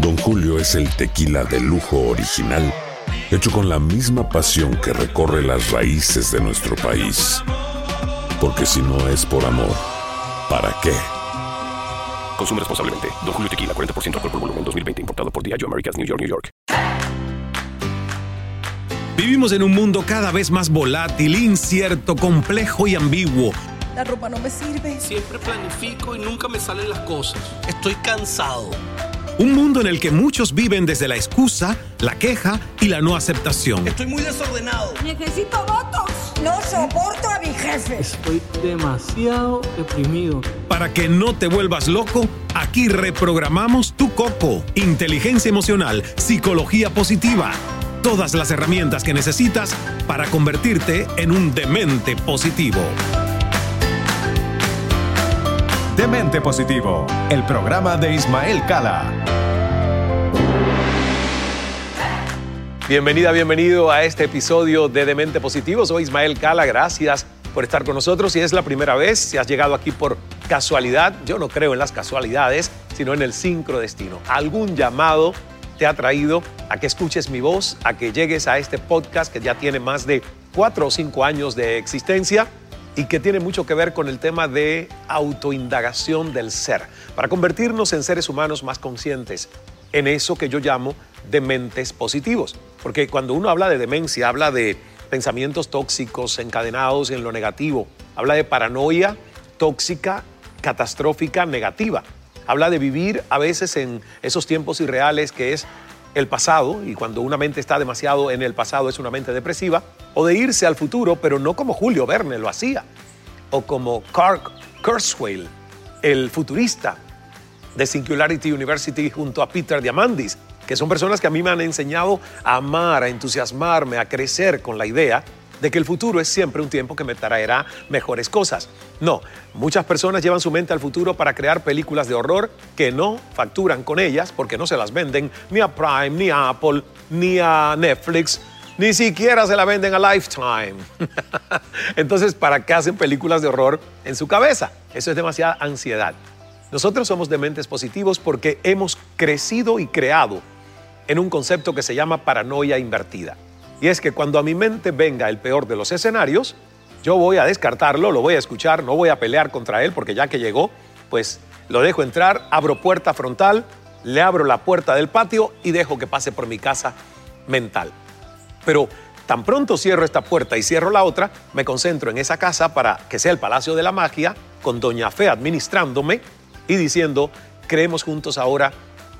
Don Julio es el tequila de lujo original, hecho con la misma pasión que recorre las raíces de nuestro país. Porque si no es por amor, ¿para qué? Consume responsablemente. Don Julio Tequila, 40% alcohol por volumen, 2020. Importado por Diageo Americas, New York, New York. Vivimos en un mundo cada vez más volátil, incierto, complejo y ambiguo. La ropa no me sirve. Siempre planifico y nunca me salen las cosas. Estoy cansado. Un mundo en el que muchos viven desde la excusa, la queja y la no aceptación. Estoy muy desordenado. Necesito votos. No soporto a mi jefe. Estoy demasiado deprimido. Para que no te vuelvas loco, aquí reprogramamos tu coco. Inteligencia emocional, psicología positiva. Todas las herramientas que necesitas para convertirte en un demente positivo. Demente Positivo, el programa de Ismael Cala. Bienvenida, bienvenido a este episodio de Demente Positivo. Soy Ismael Cala, gracias por estar con nosotros. Si es la primera vez, si has llegado aquí por casualidad, yo no creo en las casualidades, sino en el sincrodestino. Algún llamado te ha traído a que escuches mi voz, a que llegues a este podcast que ya tiene más de cuatro o cinco años de existencia y que tiene mucho que ver con el tema de autoindagación del ser, para convertirnos en seres humanos más conscientes, en eso que yo llamo dementes positivos. Porque cuando uno habla de demencia, habla de pensamientos tóxicos encadenados en lo negativo, habla de paranoia tóxica, catastrófica, negativa. Habla de vivir a veces en esos tiempos irreales que es el pasado, y cuando una mente está demasiado en el pasado es una mente depresiva, o de irse al futuro, pero no como Julio Verne lo hacía, o como Carl Kurzweil, el futurista de Singularity University junto a Peter Diamandis, que son personas que a mí me han enseñado a amar, a entusiasmarme, a crecer con la idea de que el futuro es siempre un tiempo que me traerá mejores cosas. No, muchas personas llevan su mente al futuro para crear películas de horror que no facturan con ellas porque no se las venden ni a Prime, ni a Apple, ni a Netflix, ni siquiera se la venden a Lifetime. Entonces, ¿para qué hacen películas de horror en su cabeza? Eso es demasiada ansiedad. Nosotros somos dementes positivos porque hemos crecido y creado en un concepto que se llama paranoia invertida. Y es que cuando a mi mente venga el peor de los escenarios, yo voy a descartarlo, lo voy a escuchar, no voy a pelear contra él porque ya que llegó, pues lo dejo entrar, abro puerta frontal, le abro la puerta del patio y dejo que pase por mi casa mental. Pero tan pronto cierro esta puerta y cierro la otra, me concentro en esa casa para que sea el Palacio de la Magia, con Doña Fe administrándome y diciendo, creemos juntos ahora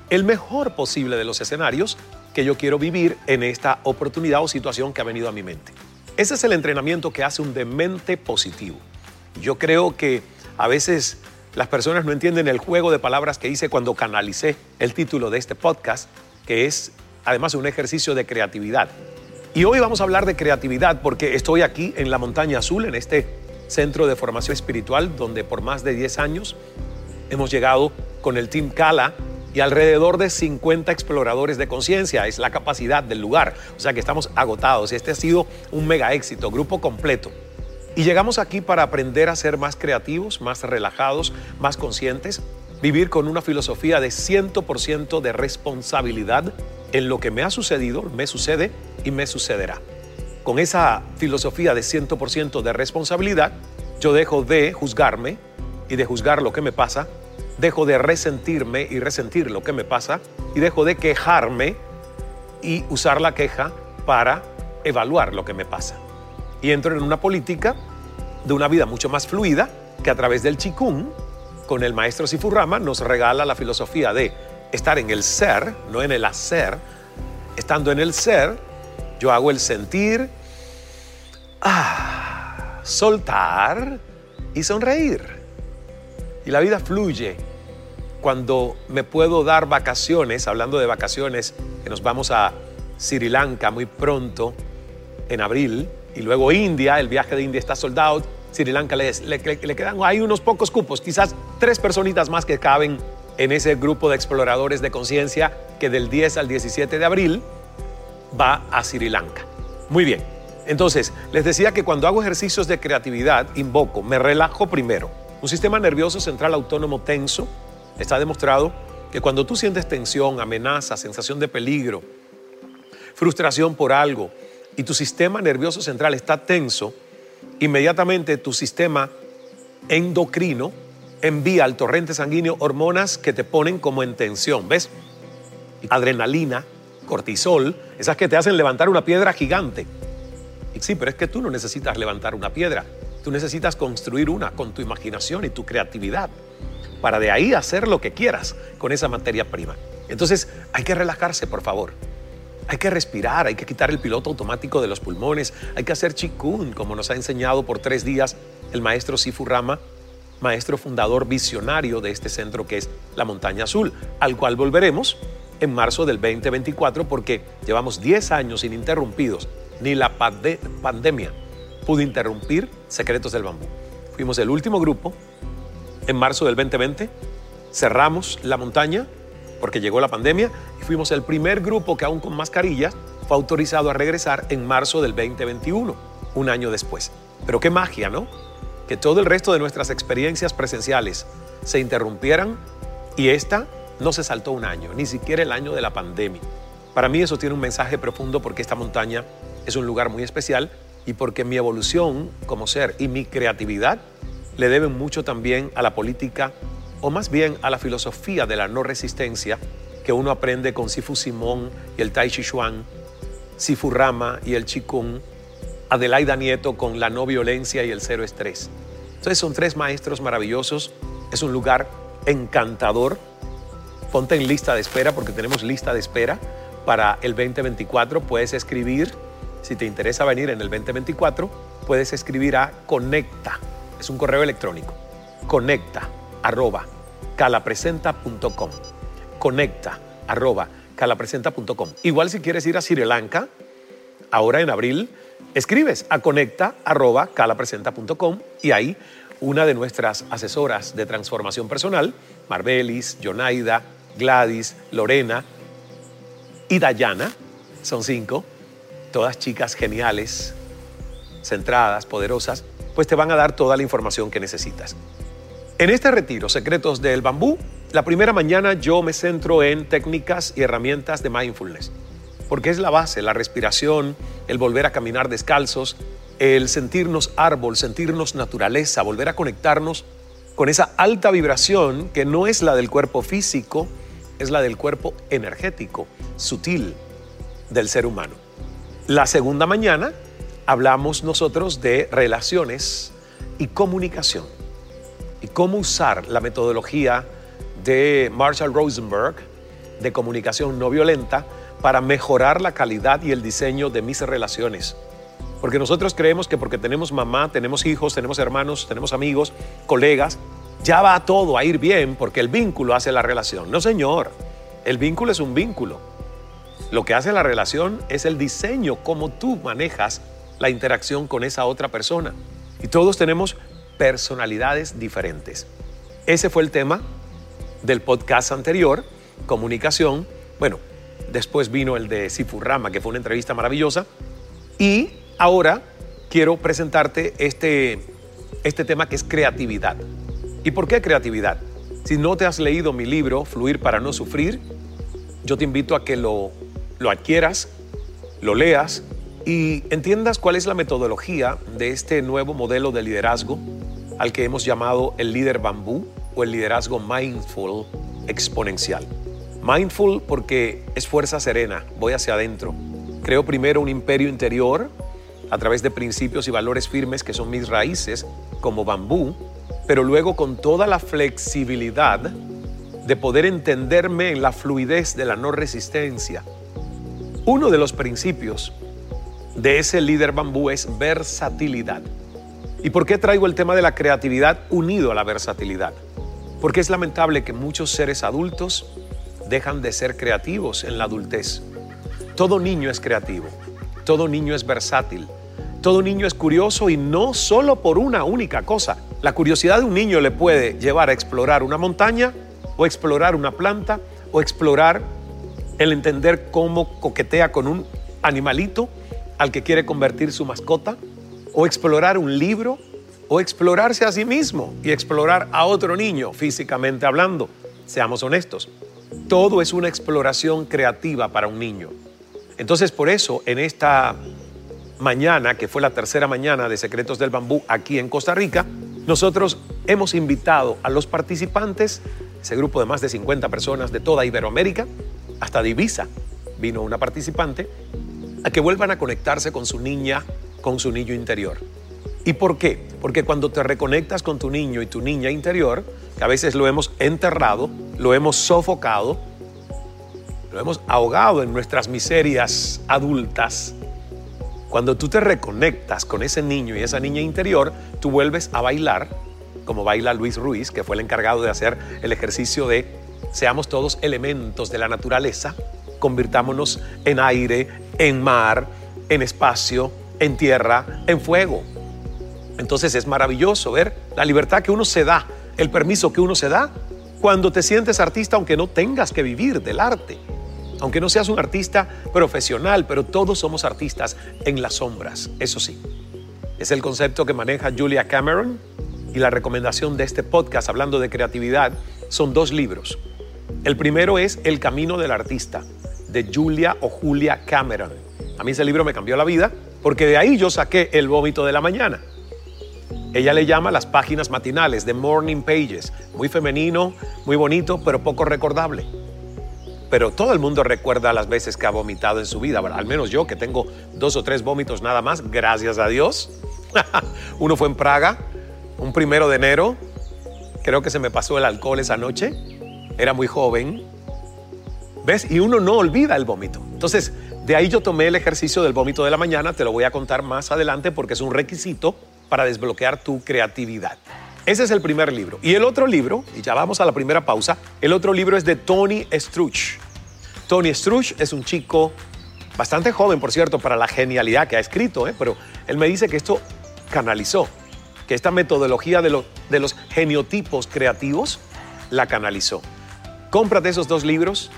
el mejor posible de los escenarios que yo quiero vivir en esta oportunidad o situación que ha venido a mi mente. Ese es el entrenamiento que hace un demente positivo. Yo creo que a veces las personas no entienden el juego de palabras que hice cuando canalicé el título de este podcast, que es además un ejercicio de creatividad. Y hoy vamos a hablar de creatividad porque estoy aquí en la Montaña Azul, en este centro de formación espiritual, donde por más de 10 años hemos llegado con el Team Kala y alrededor de 50 exploradores de conciencia. Es la capacidad del lugar. O sea que estamos agotados. Este ha sido un mega éxito, grupo completo. Y llegamos aquí para aprender a ser más creativos, más relajados, más conscientes, vivir con una filosofía de 100% de responsabilidad en lo que me ha sucedido, me sucede y me sucederá. Con esa filosofía de 100% de responsabilidad, yo dejo de juzgarme y de juzgar lo que me pasa dejo de resentirme y resentir lo que me pasa y dejo de quejarme y usar la queja para evaluar lo que me pasa. Y entro en una política de una vida mucho más fluida que a través del chikung, con el maestro Sifurama, nos regala la filosofía de estar en el ser, no en el hacer. Estando en el ser, yo hago el sentir, ah, soltar y sonreír. Y la vida fluye cuando me puedo dar vacaciones, hablando de vacaciones, que nos vamos a Sri Lanka muy pronto, en abril, y luego India, el viaje de India está soldado, Sri Lanka le, quedan hay unos pocos cupos, quizás tres personitas más que caben en ese grupo de exploradores de conciencia que del 10 al 17 de abril va a Sri Lanka. Muy bien, entonces les decía que cuando hago ejercicios de creatividad, invoco, me relajo primero. Un sistema nervioso central autónomo tenso, está demostrado que cuando tú sientes tensión, amenaza, sensación de peligro, frustración por algo, y tu sistema nervioso central está tenso, inmediatamente tu sistema endocrino envía al torrente sanguíneo hormonas que te ponen como en tensión, ¿ves? Adrenalina, cortisol, esas que te hacen levantar una piedra gigante. Y sí, pero es que tú no necesitas levantar una piedra, tú necesitas construir una con tu imaginación y tu creatividad para de ahí hacer lo que quieras con esa materia prima. Entonces hay que relajarse, por favor. Hay que respirar, hay que quitar el piloto automático de los pulmones, hay que hacer chikun, como nos ha enseñado por tres días el maestro Sifu Rama, maestro fundador visionario de este centro que es la Montaña Azul, al cual volveremos en marzo del 2024 porque llevamos 10 años ininterrumpidos, ni la pandemia pudo interrumpir Secretos del Bambú. Fuimos el último grupo en marzo del 2020, cerramos la montaña porque llegó la pandemia y fuimos el primer grupo que aún con mascarillas fue autorizado a regresar en marzo del 2021, un año después. Pero qué magia, ¿no? Que todo el resto de nuestras experiencias presenciales se interrumpieran y esta no se saltó un año, ni siquiera el año de la pandemia. Para mí eso tiene un mensaje profundo porque esta montaña es un lugar muy especial y porque mi evolución como ser y mi creatividad le deben mucho también a la política o más bien a la filosofía de la no resistencia que uno aprende con Sifu Simón y el Tai Chi Chuan, Sifu Rama y el Qigong, Adelaida Nieto con la no violencia y el cero estrés. Entonces son tres maestros maravillosos, es un lugar encantador. Ponte en lista de espera porque tenemos lista de espera para el 2024. Puedes escribir, si te interesa venir en el 2024, puedes escribir a Conecta, es un correo electrónico, conecta arroba calapresenta.com. Conecta arroba calapresenta.com. Igual si quieres ir a Sri Lanka, ahora en abril, escribes a conecta arroba calapresenta.com y ahí una de nuestras asesoras de transformación personal, Marbelis, Jonaida, Gladys, Lorena y Dayana, son cinco, todas chicas geniales, centradas, poderosas, pues te van a dar toda la información que necesitas. En este retiro, Secretos del Bambú, la primera mañana yo me centro en técnicas y herramientas de mindfulness, porque es la base, la respiración, el volver a caminar descalzos, el sentirnos árbol, sentirnos naturaleza, volver a conectarnos con esa alta vibración que no es la del cuerpo físico, es la del cuerpo energético, sutil del ser humano. La segunda mañana hablamos nosotros de relaciones y comunicación y cómo usar la metodología de Marshall Rosenberg de comunicación no violenta para mejorar la calidad y el diseño de mis relaciones. Porque nosotros creemos que porque tenemos mamá, tenemos hijos, tenemos hermanos, tenemos amigos, colegas, ya va todo a ir bien porque el vínculo hace la relación. No, señor, el vínculo es un vínculo. Lo que hace la relación es el diseño, cómo tú manejas la interacción con esa otra persona. Y todos tenemos personalidades diferentes. Ese fue el tema del podcast anterior, comunicación. Bueno, después vino el de Sifurrama, que fue una entrevista maravillosa. Y ahora quiero presentarte este, este tema que es creatividad. ¿Y por qué creatividad? Si no te has leído mi libro, Fluir para no sufrir, yo te invito a que lo, lo adquieras, lo leas y entiendas cuál es la metodología de este nuevo modelo de liderazgo al que hemos llamado el líder bambú o el liderazgo mindful exponencial. Mindful porque es fuerza serena, voy hacia adentro. Creo primero un imperio interior a través de principios y valores firmes que son mis raíces, como bambú, pero luego con toda la flexibilidad de poder entenderme en la fluidez de la no resistencia. Uno de los principios de ese líder bambú es versatilidad. ¿Y por qué traigo el tema de la creatividad unido a la versatilidad? Porque es lamentable que muchos seres adultos dejan de ser creativos en la adultez. Todo niño es creativo, todo niño es versátil, todo niño es curioso y no solo por una única cosa. La curiosidad de un niño le puede llevar a explorar una montaña o explorar una planta o explorar el entender cómo coquetea con un animalito al que quiere convertir su mascota o explorar un libro o explorarse a sí mismo y explorar a otro niño físicamente hablando. Seamos honestos, todo es una exploración creativa para un niño. Entonces por eso en esta mañana, que fue la tercera mañana de Secretos del Bambú aquí en Costa Rica, nosotros hemos invitado a los participantes, ese grupo de más de 50 personas de toda Iberoamérica, hasta Divisa vino una participante, a que vuelvan a conectarse con su niña, con su niño interior. ¿Y por qué? Porque cuando te reconectas con tu niño y tu niña interior, que a veces lo hemos enterrado, lo hemos sofocado, lo hemos ahogado en nuestras miserias adultas, cuando tú te reconectas con ese niño y esa niña interior, tú vuelves a bailar, como baila Luis Ruiz, que fue el encargado de hacer el ejercicio de seamos todos elementos de la naturaleza, convirtámonos en aire, en mar, en espacio, en tierra, en fuego. Entonces es maravilloso ver la libertad que uno se da, el permiso que uno se da cuando te sientes artista aunque no tengas que vivir del arte. Aunque no seas un artista profesional, pero todos somos artistas en las sombras, eso sí. Es el concepto que maneja Julia Cameron y la recomendación de este podcast hablando de creatividad son dos libros. El primero es El Camino del Artista, de Julia o Julia Cameron. A mí ese libro me cambió la vida porque de ahí yo saqué el vómito de la mañana. Ella le llama las páginas matinales, de Morning Pages, muy femenino, muy bonito, pero poco recordable. Pero todo el mundo recuerda las veces que ha vomitado en su vida, al menos yo que tengo dos o tres vómitos nada más, gracias a Dios. Uno fue en Praga, un primero de enero, creo que se me pasó el alcohol esa noche, era muy joven, ¿ves? Y uno no olvida el vómito. Entonces, de ahí yo tomé el ejercicio del vómito de la mañana, te lo voy a contar más adelante porque es un requisito para desbloquear tu creatividad. Ese es el primer libro. Y el otro libro, y ya vamos a la primera pausa, el otro libro es de Tony Struch. Tony Struch es un chico bastante joven, por cierto, para la genialidad que ha escrito, ¿eh? pero él me dice que esto canalizó, que esta metodología de, de los geniotipos creativos la canalizó. Cómprate esos dos libros,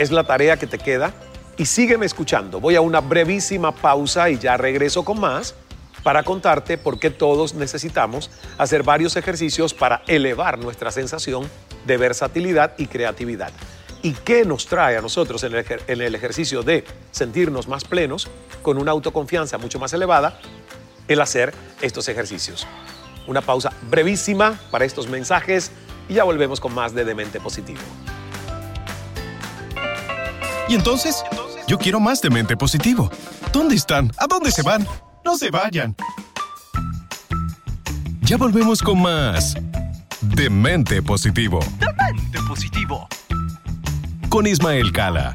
es la tarea que te queda y sígueme escuchando. Voy a una brevísima pausa y ya regreso con más para contarte por qué todos necesitamos hacer varios ejercicios para elevar nuestra sensación de versatilidad y creatividad. ¿Y qué nos trae a nosotros en el, ejercicio de sentirnos más plenos, con una autoconfianza mucho más elevada, el hacer estos ejercicios? Una pausa brevísima para estos mensajes y ya volvemos con más de Demente Positivo. ¿Y entonces? Yo quiero más de mente positivo. ¿Dónde están? ¿A dónde se van? No se vayan. Ya volvemos con más de mente positivo. Demente positivo. Con Ismael Cala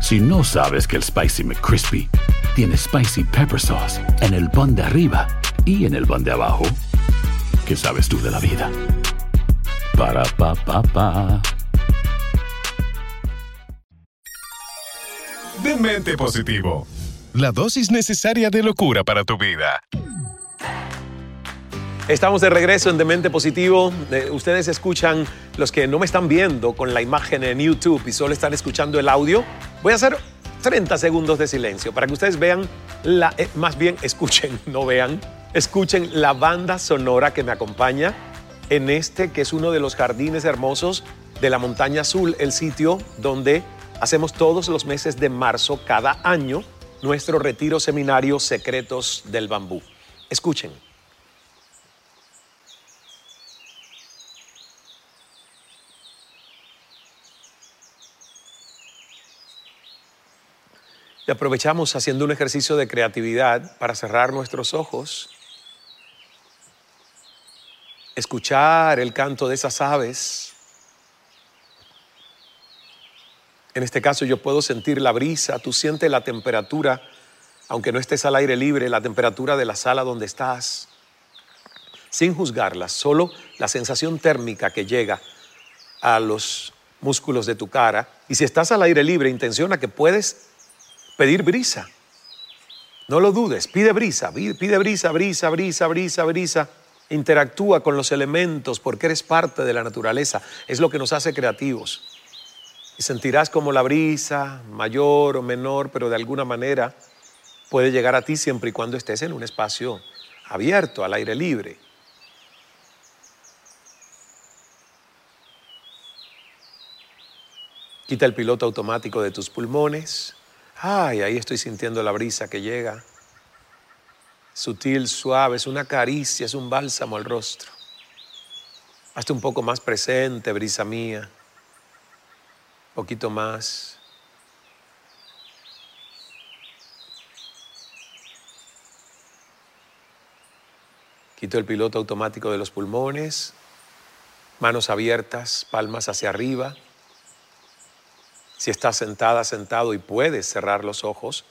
Si no sabes que el Spicy McCrispy tiene Spicy Pepper Sauce en el pan de arriba y en el pan de abajo, ¿qué sabes tú de la vida? Para, pa, pa, pa. Demente positivo. La dosis necesaria de locura para tu vida. Estamos de regreso en Demente Positivo. Eh, ustedes escuchan, los que no me están viendo con la imagen en YouTube y solo están escuchando el audio, voy a hacer 30 segundos de silencio para que ustedes vean, eh, más bien escuchen, no vean, escuchen la banda sonora que me acompaña en este que es uno de los jardines hermosos de la Montaña Azul, el sitio donde hacemos todos los meses de marzo cada año nuestro retiro seminario Secretos del Bambú. Escuchen. Y aprovechamos haciendo un ejercicio de creatividad para cerrar nuestros ojos, escuchar el canto de esas aves. En este caso yo puedo sentir la brisa, tú sientes la temperatura, aunque no estés al aire libre, la temperatura de la sala donde estás, sin juzgarla, solo la sensación térmica que llega a los músculos de tu cara. Y si estás al aire libre, intenciona que puedes pedir brisa. No lo dudes, pide brisa, pide brisa, brisa, brisa, brisa, brisa. Interactúa con los elementos porque eres parte de la naturaleza. Es lo que nos hace creativos. Y sentirás como la brisa, mayor o menor, pero de alguna manera puede llegar a ti siempre y cuando estés en un espacio abierto, al aire libre. Quita el piloto automático de tus pulmones. Ay, ahí estoy sintiendo la brisa que llega. Sutil, suave, es una caricia, es un bálsamo al rostro. Hazte un poco más presente, brisa mía. Un poquito más. Quito el piloto automático de los pulmones, manos abiertas, palmas hacia arriba. Si estás sentada, sentado y puedes cerrar los ojos,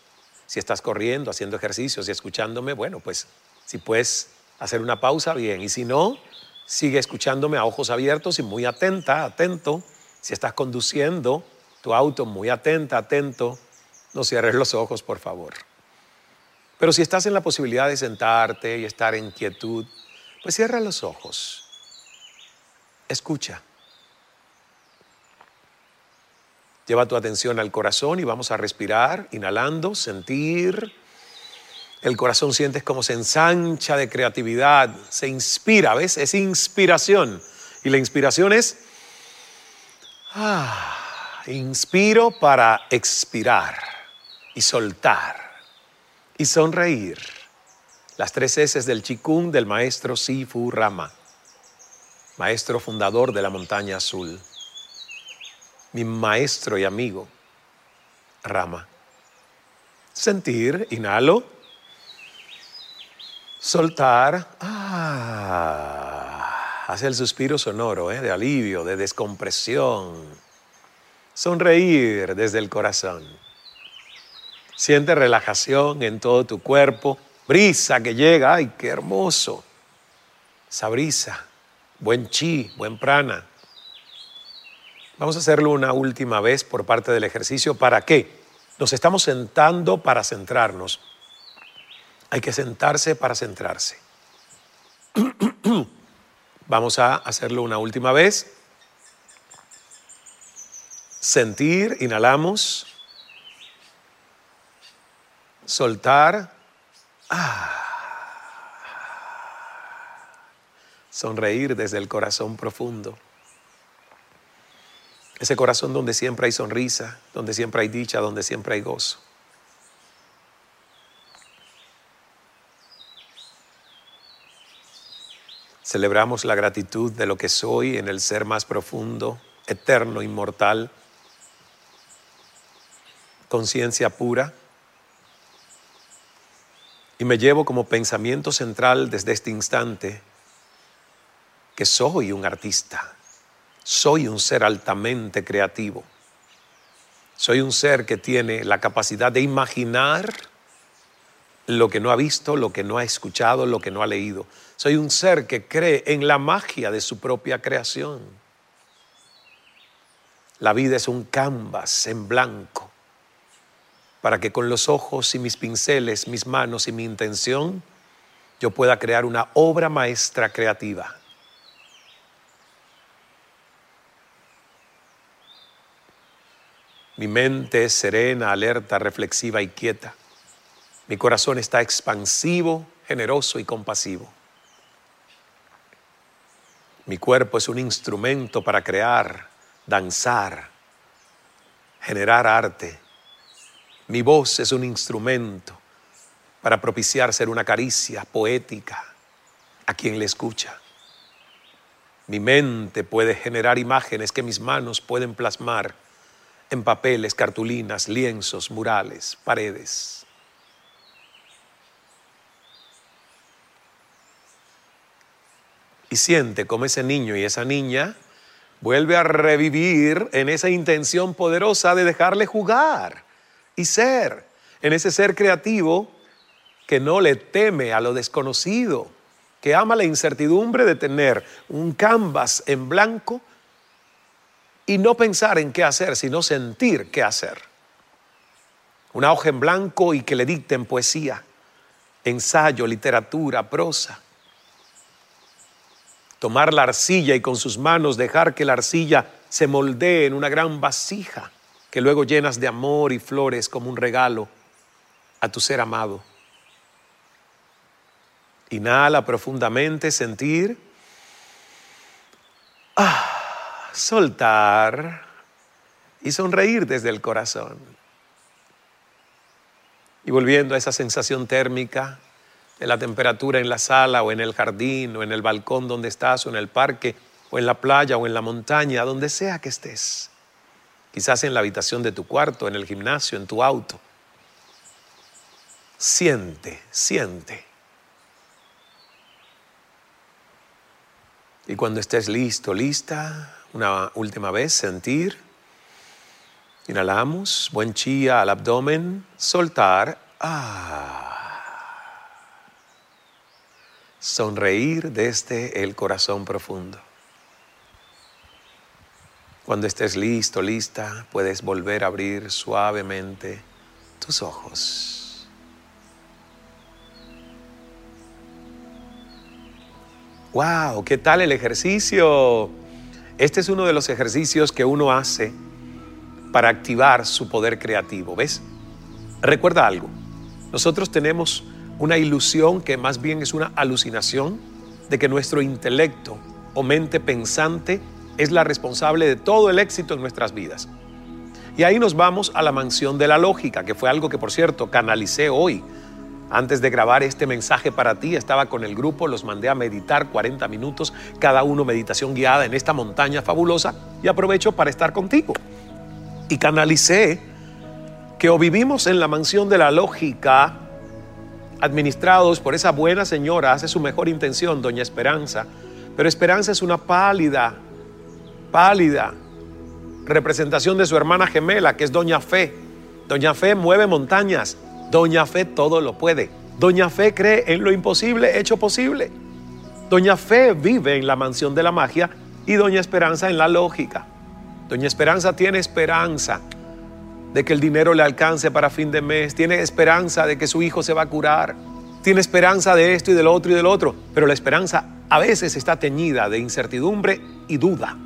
si estás corriendo, haciendo ejercicios y escuchándome, bueno, pues si puedes hacer una pausa, bien. Y si no, sigue escuchándome a ojos abiertos y muy atenta, atento. Si estás conduciendo tu auto, muy atenta, atento. No cierres los ojos, por favor. Pero si estás en la posibilidad de sentarte y estar en quietud, pues cierra los ojos. Escucha. Lleva tu atención al corazón y vamos a respirar, inhalando, sentir. El corazón sientes como se ensancha de creatividad, se inspira, ¿ves? Es inspiración. Y la inspiración es, ah, inspiro para expirar y soltar y sonreír. Las tres S del Chikung del maestro Sifu Rama, maestro fundador de la montaña azul mi maestro y amigo, Rama. Sentir, inhalo, soltar, ah, hace el suspiro sonoro ¿eh? de alivio, de descompresión, sonreír desde el corazón. Siente relajación en todo tu cuerpo, brisa que llega, ay, qué hermoso. Esa brisa, buen chi, buen prana Vamos a hacerlo una última vez por parte del ejercicio. ¿Para qué? Nos estamos sentando para centrarnos. Hay que sentarse para centrarse. Vamos a hacerlo una última vez. Sentir, inhalamos. Soltar. Ah. Sonreír desde el corazón profundo. Ese corazón donde siempre hay sonrisa, donde siempre hay dicha, donde siempre hay gozo. Celebramos la gratitud de lo que soy en el ser más profundo, eterno, inmortal, conciencia pura. Y me llevo como pensamiento central desde este instante que soy un artista, soy un ser altamente creativo, soy un ser que tiene la capacidad de imaginar lo que no ha visto, lo que no ha escuchado, lo que no ha leído. Soy un ser que cree en la magia de su propia creación. La vida es un canvas en blanco para que con los ojos y mis pinceles, mis manos y mi intención, yo pueda crear una obra maestra creativa. Mi mente es serena, alerta, reflexiva y quieta. Mi corazón está expansivo, generoso y compasivo. Mi cuerpo es un instrumento para crear, danzar, generar arte. Mi voz es un instrumento para propiciar ser una caricia poética a quien le escucha. Mi mente puede generar imágenes que mis manos pueden plasmar en papeles, cartulinas, lienzos, murales, paredes. Y siente como ese niño y esa niña vuelve a revivir en esa intención poderosa de dejarle jugar y ser, en ese ser creativo que no le teme a lo desconocido, que ama la incertidumbre de tener un canvas en blanco y no pensar en qué hacer, sino sentir qué hacer. Una hoja en blanco y que le dicten poesía, ensayo, literatura, prosa. Tomar la arcilla y con sus manos dejar que la arcilla se moldee en una gran vasija que luego llenas de amor y flores como un regalo a tu ser amado. Inhala profundamente, sentir. Ah soltar y sonreír desde el corazón. Y volviendo a esa sensación térmica de la temperatura en la sala o en el jardín o en el balcón donde estás o en el parque o en la playa o en la montaña, donde sea que estés. Quizás en la habitación de tu cuarto, en el gimnasio, en tu auto. Siente, siente. Y cuando estés listo, lista, una última vez, sentir. Inhalamos, buen chía al abdomen, soltar. Ah. Sonreír desde el corazón profundo. Cuando estés listo, lista, puedes volver a abrir suavemente tus ojos. ¡Wow! ¿Qué tal el ejercicio? Este es uno de los ejercicios que uno hace para activar su poder creativo. ¿Ves? Recuerda algo. Nosotros tenemos una ilusión que más bien es una alucinación de que nuestro intelecto o mente pensante es la responsable de todo el éxito en nuestras vidas. Y ahí nos vamos a la mansión de la lógica, que fue algo que por cierto canalicé hoy antes de grabar este mensaje para ti, estaba con el grupo, los mandé a meditar 40 minutos, cada uno meditación guiada en esta montaña fabulosa y aprovecho para estar contigo. Y canalicé que o vivimos en la mansión de la lógica, administrados por esa buena señora, hace su mejor intención, doña Esperanza, pero Esperanza es una pálida, pálida representación de su hermana gemela, que es doña Fe. Doña Fe mueve montañas, Doña Fe todo lo puede. Doña Fe cree en lo imposible hecho posible. Doña Fe vive en la mansión de la magia y Doña Esperanza en la lógica. Doña Esperanza tiene esperanza de que el dinero le alcance para fin de mes, tiene esperanza de que su hijo se va a curar, tiene esperanza de esto y del otro y del otro, pero la esperanza a veces está teñida de incertidumbre y duda.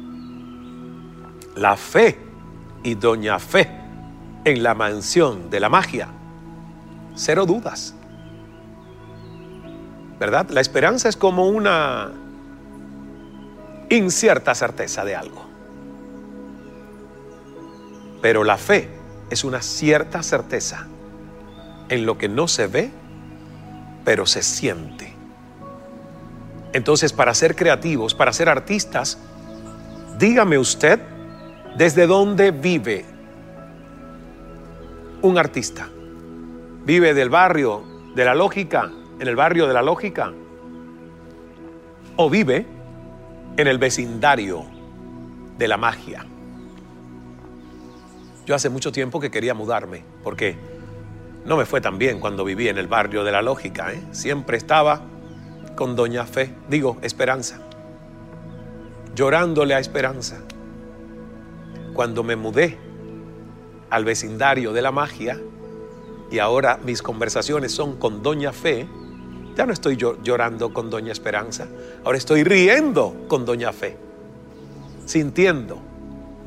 La fe y Doña Fe en la mansión de la magia cero dudas. ¿Verdad? La esperanza es como una incierta certeza de algo. Pero la fe es una cierta certeza en lo que no se ve, pero se siente. Entonces, para ser creativos, para ser artistas, dígame usted desde dónde vive un artista vive del barrio de la lógica, en el barrio de la lógica, o vive en el vecindario de la magia. Yo hace mucho tiempo que quería mudarme, porque no me fue tan bien cuando viví en el barrio de la lógica. ¿eh? Siempre estaba con Doña Fe, digo, Esperanza, llorándole a Esperanza. Cuando me mudé al vecindario de la magia y ahora mis conversaciones son con Doña Fe, ya no estoy llorando con Doña Esperanza, ahora estoy riendo con Doña Fe, sintiendo,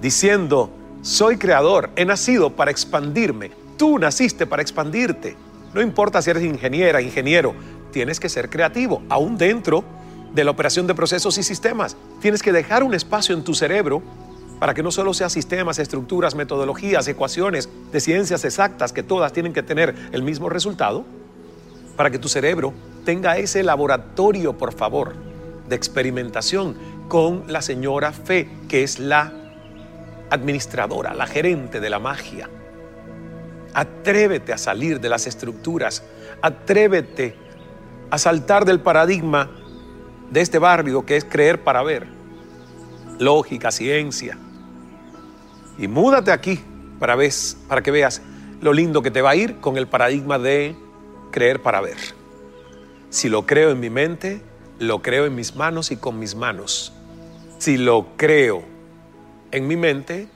diciendo, soy creador, he nacido para expandirme, tú naciste para expandirte. No importa si eres ingeniera, ingeniero, tienes que ser creativo, aún dentro de la operación de procesos y sistemas. Tienes que dejar un espacio en tu cerebro para que no solo sea sistemas, estructuras, metodologías, ecuaciones de ciencias exactas que todas tienen que tener el mismo resultado, para que tu cerebro tenga ese laboratorio, por favor, de experimentación con la señora Fe, que es la administradora, la gerente de la magia. Atrévete a salir de las estructuras, atrévete a saltar del paradigma de este barrio que es creer para ver, lógica, ciencia. Y múdate aquí para, para que veas lo lindo que te va a ir con el paradigma de creer para ver. Si lo creo en mi mente, lo creo en mis manos y con mis manos. Si lo creo en mi mente,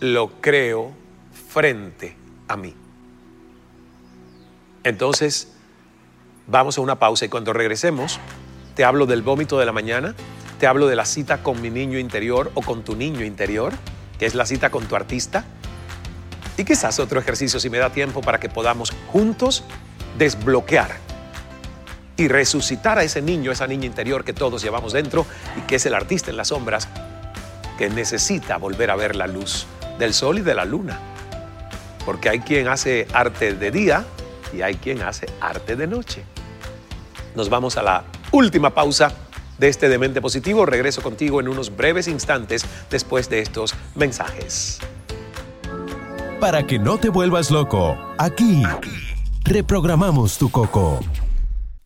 lo creo frente a mí. Entonces, vamos a una pausa y cuando regresemos, te hablo del vómito de la mañana, te hablo de la cita con mi niño interior o con tu niño interior, que es la cita con tu artista, y quizás otro ejercicio si me da tiempo para que podamos juntos desbloquear y resucitar a ese niño, esa niña interior que todos llevamos dentro y que es el artista en las sombras, que necesita volver a ver la luz del sol y de la luna. Porque hay quien hace arte de día y hay quien hace arte de noche. Nos vamos a la última pausa de este Demente Positivo. Regreso contigo en unos breves instantes después de estos mensajes. Para que no te vuelvas loco, aquí reprogramamos tu coco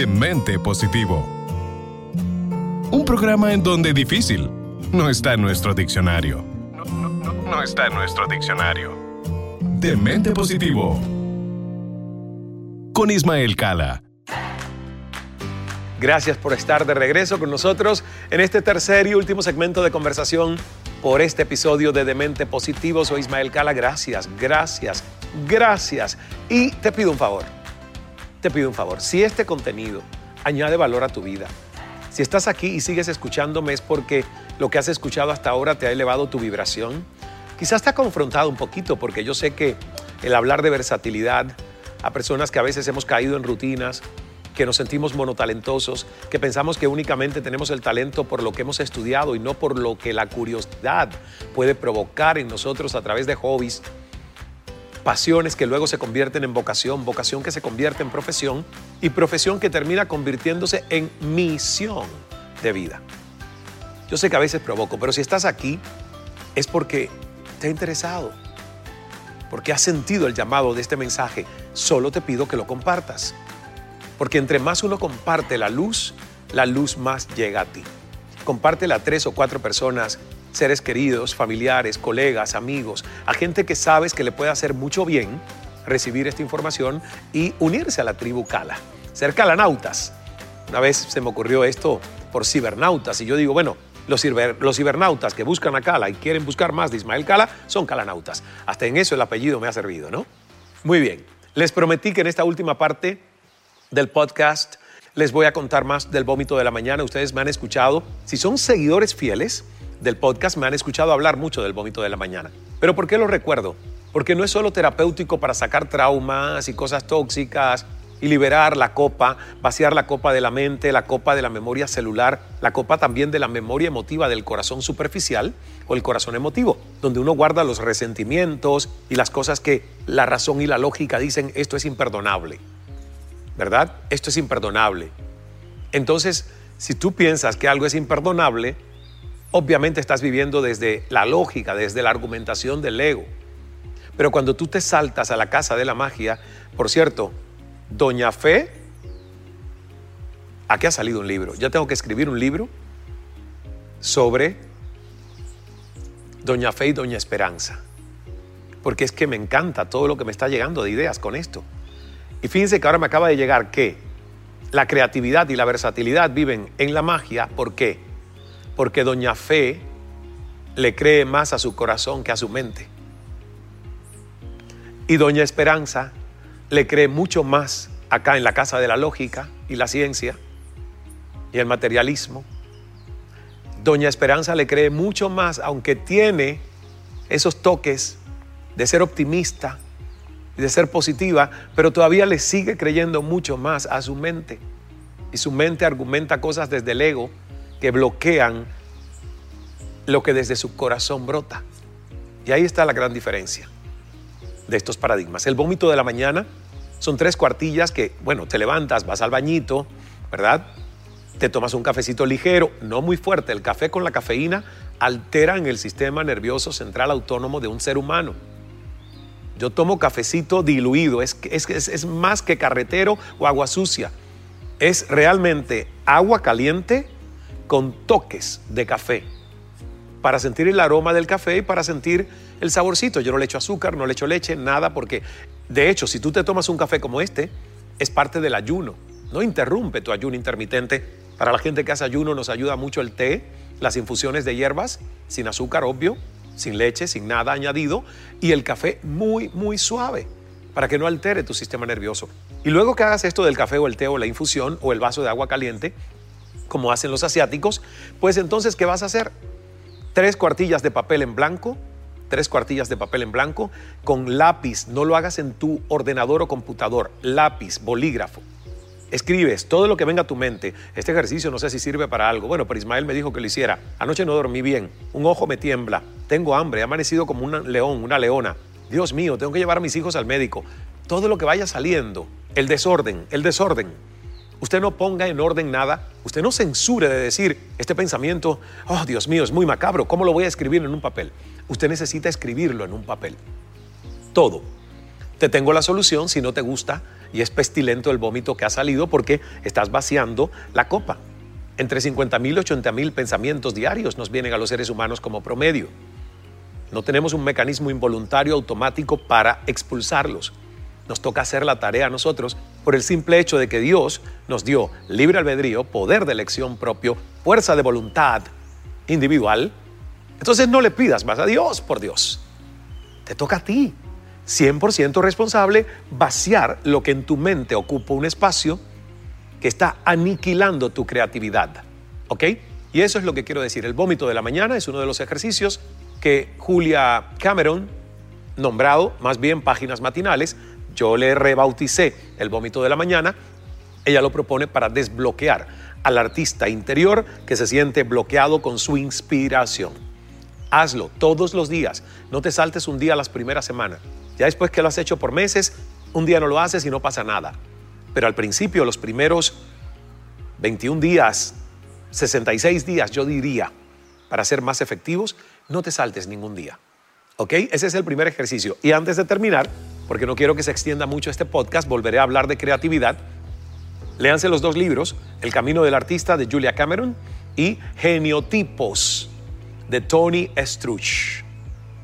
Demente Positivo. Un programa en donde difícil no está en nuestro diccionario. No, no, no está en nuestro diccionario. Demente Positivo. Con Ismael Cala. Gracias por estar de regreso con nosotros en este tercer y último segmento de conversación por este episodio de Demente Positivo. Soy Ismael Cala. Gracias, gracias, gracias. Y te pido un favor te pido un favor, si este contenido añade valor a tu vida, si estás aquí y sigues escuchándome es porque lo que has escuchado hasta ahora te ha elevado tu vibración, quizás te ha confrontado un poquito porque yo sé que el hablar de versatilidad a personas que a veces hemos caído en rutinas, que nos sentimos monotalentosos, que pensamos que únicamente tenemos el talento por lo que hemos estudiado y no por lo que la curiosidad puede provocar en nosotros a través de hobbies, pasiones que luego se convierten en vocación, vocación que se convierte en profesión y profesión que termina convirtiéndose en misión de vida. Yo sé que a veces provoco, pero si estás aquí es porque te ha interesado, porque has sentido el llamado de este mensaje. Solo te pido que lo compartas, porque entre más uno comparte la luz, la luz más llega a ti. Compártela a tres o cuatro personas seres queridos, familiares, colegas, amigos, a gente que sabes que le puede hacer mucho bien recibir esta información y unirse a la tribu Cala, ser calanautas. Una vez se me ocurrió esto por cibernautas y yo digo, bueno, los, los cibernautas que buscan a Cala y quieren buscar más de Ismael Cala son calanautas. Hasta en eso el apellido me ha servido, ¿no? Muy bien, les prometí que en esta última parte del podcast les voy a contar más del vómito de la mañana. Ustedes me han escuchado. Si son seguidores fieles, del podcast me han escuchado hablar mucho del vómito de la mañana. Pero ¿por qué lo recuerdo? Porque no es solo terapéutico para sacar traumas y cosas tóxicas y liberar la copa, vaciar la copa de la mente, la copa de la memoria celular, la copa también de la memoria emotiva del corazón superficial o el corazón emotivo, donde uno guarda los resentimientos y las cosas que la razón y la lógica dicen esto es imperdonable. ¿Verdad? Esto es imperdonable. Entonces, si tú piensas que algo es imperdonable, Obviamente estás viviendo desde la lógica, desde la argumentación del ego. Pero cuando tú te saltas a la casa de la magia, por cierto, Doña Fe, aquí ha salido un libro. Ya tengo que escribir un libro sobre Doña Fe y Doña Esperanza. Porque es que me encanta todo lo que me está llegando de ideas con esto. Y fíjense que ahora me acaba de llegar que la creatividad y la versatilidad viven en la magia. ¿Por qué? Porque Doña Fe le cree más a su corazón que a su mente. Y Doña Esperanza le cree mucho más acá en la casa de la lógica y la ciencia y el materialismo. Doña Esperanza le cree mucho más, aunque tiene esos toques de ser optimista y de ser positiva, pero todavía le sigue creyendo mucho más a su mente. Y su mente argumenta cosas desde el ego que bloquean lo que desde su corazón brota. Y ahí está la gran diferencia de estos paradigmas. El vómito de la mañana son tres cuartillas que, bueno, te levantas, vas al bañito, ¿verdad? Te tomas un cafecito ligero, no muy fuerte. El café con la cafeína alteran el sistema nervioso central autónomo de un ser humano. Yo tomo cafecito diluido, es, es, es más que carretero o agua sucia. Es realmente agua caliente con toques de café para sentir el aroma del café y para sentir el saborcito. Yo no le echo azúcar, no le echo leche, nada, porque de hecho, si tú te tomas un café como este, es parte del ayuno. No interrumpe tu ayuno intermitente. Para la gente que hace ayuno nos ayuda mucho el té, las infusiones de hierbas, sin azúcar, obvio, sin leche, sin nada añadido, y el café muy, muy suave, para que no altere tu sistema nervioso. Y luego que hagas esto del café o el té o la infusión o el vaso de agua caliente, como hacen los asiáticos, pues entonces, ¿qué vas a hacer? Tres cuartillas de papel en blanco, tres cuartillas de papel en blanco con lápiz, no lo hagas en tu ordenador o computador, lápiz, bolígrafo. Escribes todo lo que venga a tu mente. Este ejercicio no sé si sirve para algo. Bueno, pero Ismael me dijo que lo hiciera. Anoche no dormí bien. Un ojo me tiembla. Tengo hambre. He amanecido como un león, una leona. Dios mío, tengo que llevar a mis hijos al médico. Todo lo que vaya saliendo. El desorden, el desorden. Usted no ponga en orden nada, usted no censure de decir este pensamiento, oh Dios mío, es muy macabro, ¿cómo lo voy a escribir en un papel? Usted necesita escribirlo en un papel. Todo. Te tengo la solución si no te gusta y es pestilento el vómito que ha salido porque estás vaciando la copa. Entre 50 mil y 80 mil pensamientos diarios nos vienen a los seres humanos como promedio. No tenemos un mecanismo involuntario automático para expulsarlos. Nos toca hacer la tarea a nosotros por el simple hecho de que Dios nos dio libre albedrío, poder de elección propio, fuerza de voluntad individual. Entonces no le pidas más a Dios por Dios. Te toca a ti, 100% responsable, vaciar lo que en tu mente ocupa un espacio que está aniquilando tu creatividad. ¿Ok? Y eso es lo que quiero decir. El vómito de la mañana es uno de los ejercicios que Julia Cameron, nombrado más bien páginas matinales, yo le rebauticé el vómito de la mañana, ella lo propone para desbloquear al artista interior que se siente bloqueado con su inspiración. Hazlo todos los días, no te saltes un día las primeras semanas. Ya después que lo has hecho por meses, un día no lo haces y no pasa nada. Pero al principio, los primeros 21 días, 66 días, yo diría, para ser más efectivos, no te saltes ningún día. ¿Ok? Ese es el primer ejercicio. Y antes de terminar, porque no quiero que se extienda mucho este podcast, volveré a hablar de creatividad. Léanse los dos libros, El Camino del Artista de Julia Cameron y Geniotipos de Tony Struch.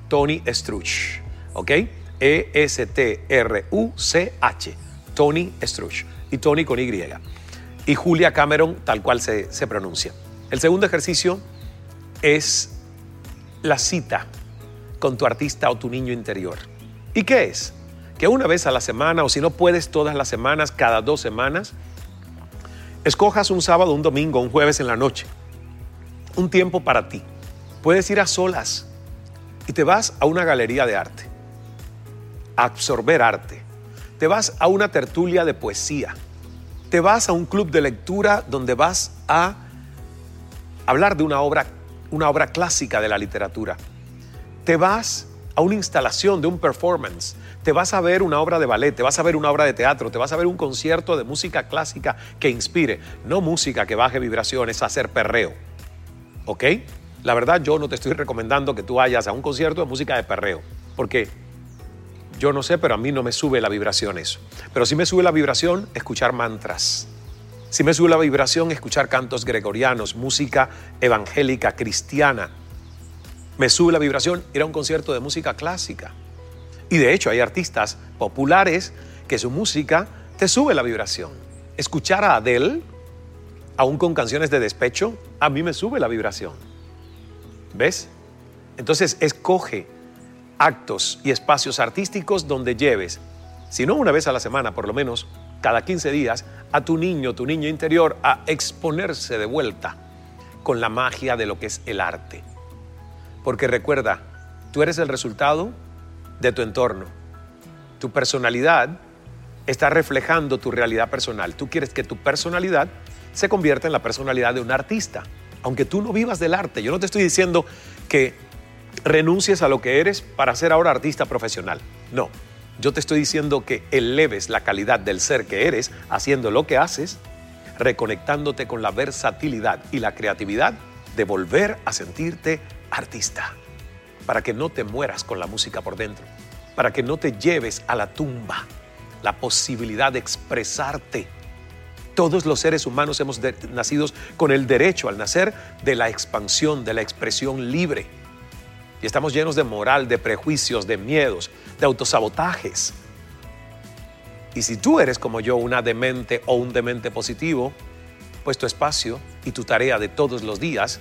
Tony Struch. ¿Ok? E-S-T-R-U-C-H. Tony Struch. Y Tony con Y. Y Julia Cameron, tal cual se, se pronuncia. El segundo ejercicio es la cita con tu artista o tu niño interior. ¿Y qué es? Que una vez a la semana, o si no puedes todas las semanas, cada dos semanas, escojas un sábado, un domingo, un jueves en la noche, un tiempo para ti. Puedes ir a solas y te vas a una galería de arte, a absorber arte. Te vas a una tertulia de poesía. Te vas a un club de lectura donde vas a hablar de una obra una obra clásica de la literatura. Te vas a una instalación de un performance, te vas a ver una obra de ballet, te vas a ver una obra de teatro, te vas a ver un concierto de música clásica que inspire, no música que baje vibraciones, hacer perreo. ¿Ok? La verdad yo no te estoy recomendando que tú vayas a un concierto de música de perreo, porque yo no sé, pero a mí no me sube la vibración eso. Pero sí me sube la vibración escuchar mantras si me sube la vibración, escuchar cantos gregorianos, música evangélica, cristiana. Me sube la vibración ir a un concierto de música clásica. Y de hecho hay artistas populares que su música te sube la vibración. Escuchar a Adele, aún con canciones de despecho, a mí me sube la vibración. ¿Ves? Entonces escoge actos y espacios artísticos donde lleves, si no una vez a la semana, por lo menos cada 15 días a tu niño, tu niño interior, a exponerse de vuelta con la magia de lo que es el arte. Porque recuerda, tú eres el resultado de tu entorno. Tu personalidad está reflejando tu realidad personal. Tú quieres que tu personalidad se convierta en la personalidad de un artista, aunque tú no vivas del arte. Yo no te estoy diciendo que renuncies a lo que eres para ser ahora artista profesional. No, yo te estoy diciendo que eleves la calidad del ser que eres haciendo lo que haces, reconectándote con la versatilidad y la creatividad de volver a sentirte artista, para que no te mueras con la música por dentro, para que no te lleves a la tumba la posibilidad de expresarte. Todos los seres humanos hemos nacido con el derecho al nacer de la expansión, de la expresión libre y estamos llenos de moral, de prejuicios, de miedos, de autosabotajes. Y si tú eres como yo una demente o un demente positivo, pues tu espacio y tu tarea de todos los días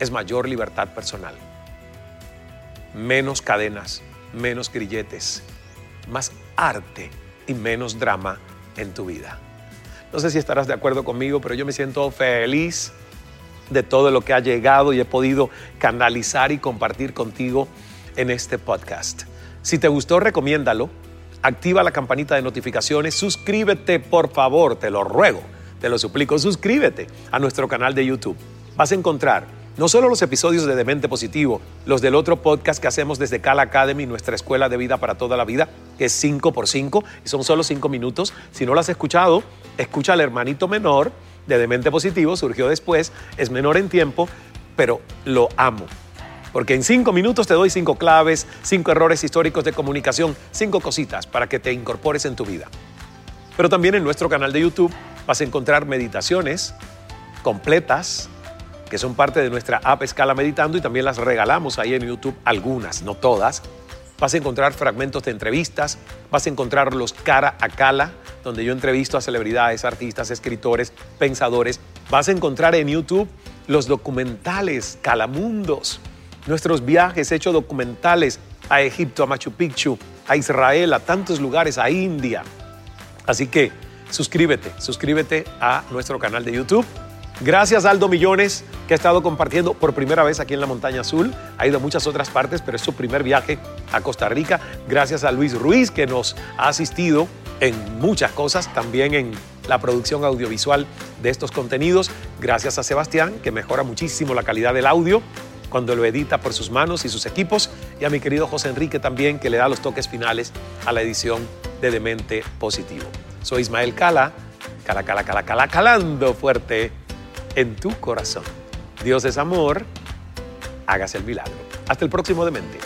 es mayor libertad personal. Menos cadenas, menos grilletes, más arte y menos drama en tu vida. No sé si estarás de acuerdo conmigo, pero yo me siento feliz de todo lo que ha llegado y he podido canalizar y compartir contigo en este podcast. Si te gustó, recomiéndalo, activa la campanita de notificaciones, suscríbete por favor, te lo ruego, te lo suplico, suscríbete a nuestro canal de YouTube. Vas a encontrar no solo los episodios de Demente Positivo, los del otro podcast que hacemos desde Cal Academy, nuestra escuela de vida para toda la vida, que es 5 por 5 y son solo 5 minutos. Si no lo has escuchado, escucha al hermanito menor de Demente Positivo, surgió después, es menor en tiempo, pero lo amo. Porque en cinco minutos te doy cinco claves, cinco errores históricos de comunicación, cinco cositas para que te incorpores en tu vida. Pero también en nuestro canal de YouTube vas a encontrar meditaciones completas que son parte de nuestra app Escala Meditando y también las regalamos ahí en YouTube, algunas, no todas. Vas a encontrar fragmentos de entrevistas, vas a encontrarlos cara a cara, donde yo entrevisto a celebridades, artistas, escritores, pensadores. Vas a encontrar en YouTube los documentales Calamundos, nuestros viajes hechos documentales a Egipto, a Machu Picchu, a Israel, a tantos lugares, a India. Así que suscríbete, suscríbete a nuestro canal de YouTube Gracias Aldo Millones, que ha estado compartiendo por primera vez aquí en la Montaña Azul. Ha ido a muchas otras partes, pero es su primer viaje a Costa Rica. Gracias a Luis Ruiz, que nos ha asistido en muchas cosas, también en la producción audiovisual de estos contenidos. Gracias a Sebastián, que mejora muchísimo la calidad del audio. cuando lo edita por sus manos y sus equipos, y a mi querido José Enrique también, que le da los toques finales a la edición de Demente Positivo. Soy Ismael Cala, Cala, Cala, Cala, Cala, calando fuerte en tu corazón. Dios es amor, hágase el milagro. Hasta el próximo Demente.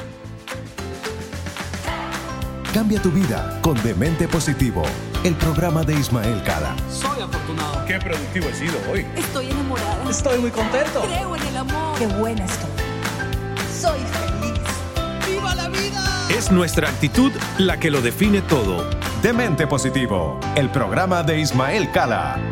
Cambia tu vida con Demente Positivo, el programa de Ismael Cala. Soy afortunado. Qué productivo he sido hoy. Estoy enamorada. Estoy muy contento. Creo en el amor. Qué buena estoy. Soy feliz. ¡Viva la vida! Es nuestra actitud la que lo define todo. Demente Positivo, el programa de Ismael Cala.